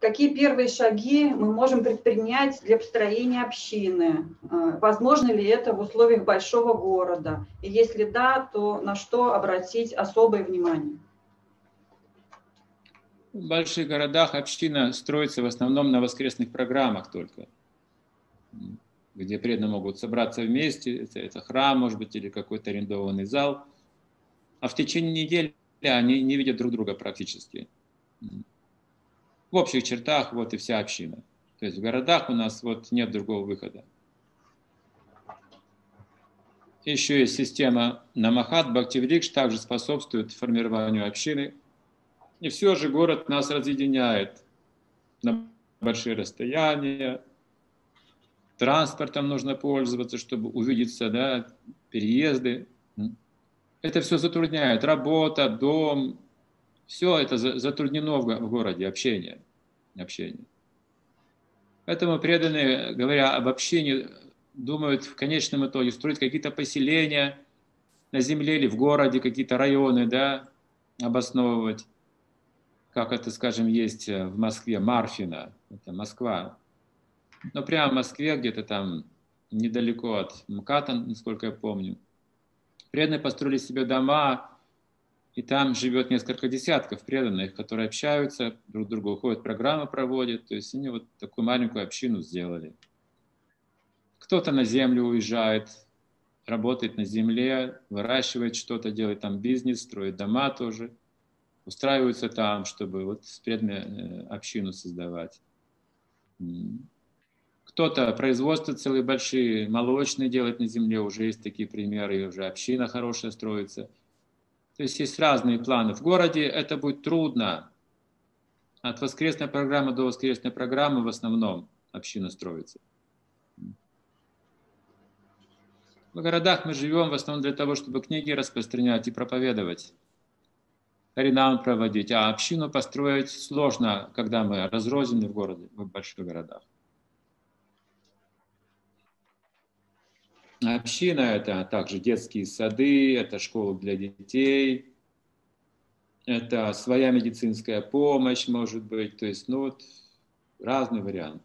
какие первые шаги мы можем предпринять для построения общины? Э, возможно ли это в условиях большого города? И если да, то на что обратить особое внимание? В больших городах община строится в основном на воскресных программах только, где преданные могут собраться вместе, это, это храм, может быть, или какой-то арендованный зал, а в течение недели они не видят друг друга практически. В общих чертах вот и вся община. То есть в городах у нас вот нет другого выхода. Еще есть система Намахат, Бхактиврикш также способствует формированию общины. И все же город нас разъединяет на большие расстояния. Транспортом нужно пользоваться, чтобы увидеться, да, переезды. Это все затрудняет. Работа, дом, все это затруднено в городе, общение. общение. Поэтому преданные, говоря об общении, думают в конечном итоге строить какие-то поселения на земле или в городе, какие-то районы, да, обосновывать. Как это, скажем, есть в Москве, Марфина, это Москва. Но прямо в Москве, где-то там недалеко от МКАТа, насколько я помню, преданные построили себе дома, и там живет несколько десятков преданных, которые общаются, друг другу уходят, программы проводят. То есть они вот такую маленькую общину сделали. Кто-то на землю уезжает, работает на земле, выращивает что-то, делает там бизнес, строит дома тоже, устраиваются там, чтобы вот с преданной э, общину создавать. Кто-то производство целые большие, молочные делает на земле, уже есть такие примеры, уже община хорошая строится – то есть есть разные планы. В городе это будет трудно. От воскресной программы до воскресной программы в основном община строится. В городах мы живем в основном для того, чтобы книги распространять и проповедовать, харинам проводить, а общину построить сложно, когда мы разрознены в городе, в больших городах. Община – это также детские сады, это школа для детей, это своя медицинская помощь, может быть, то есть, ну вот, разные варианты.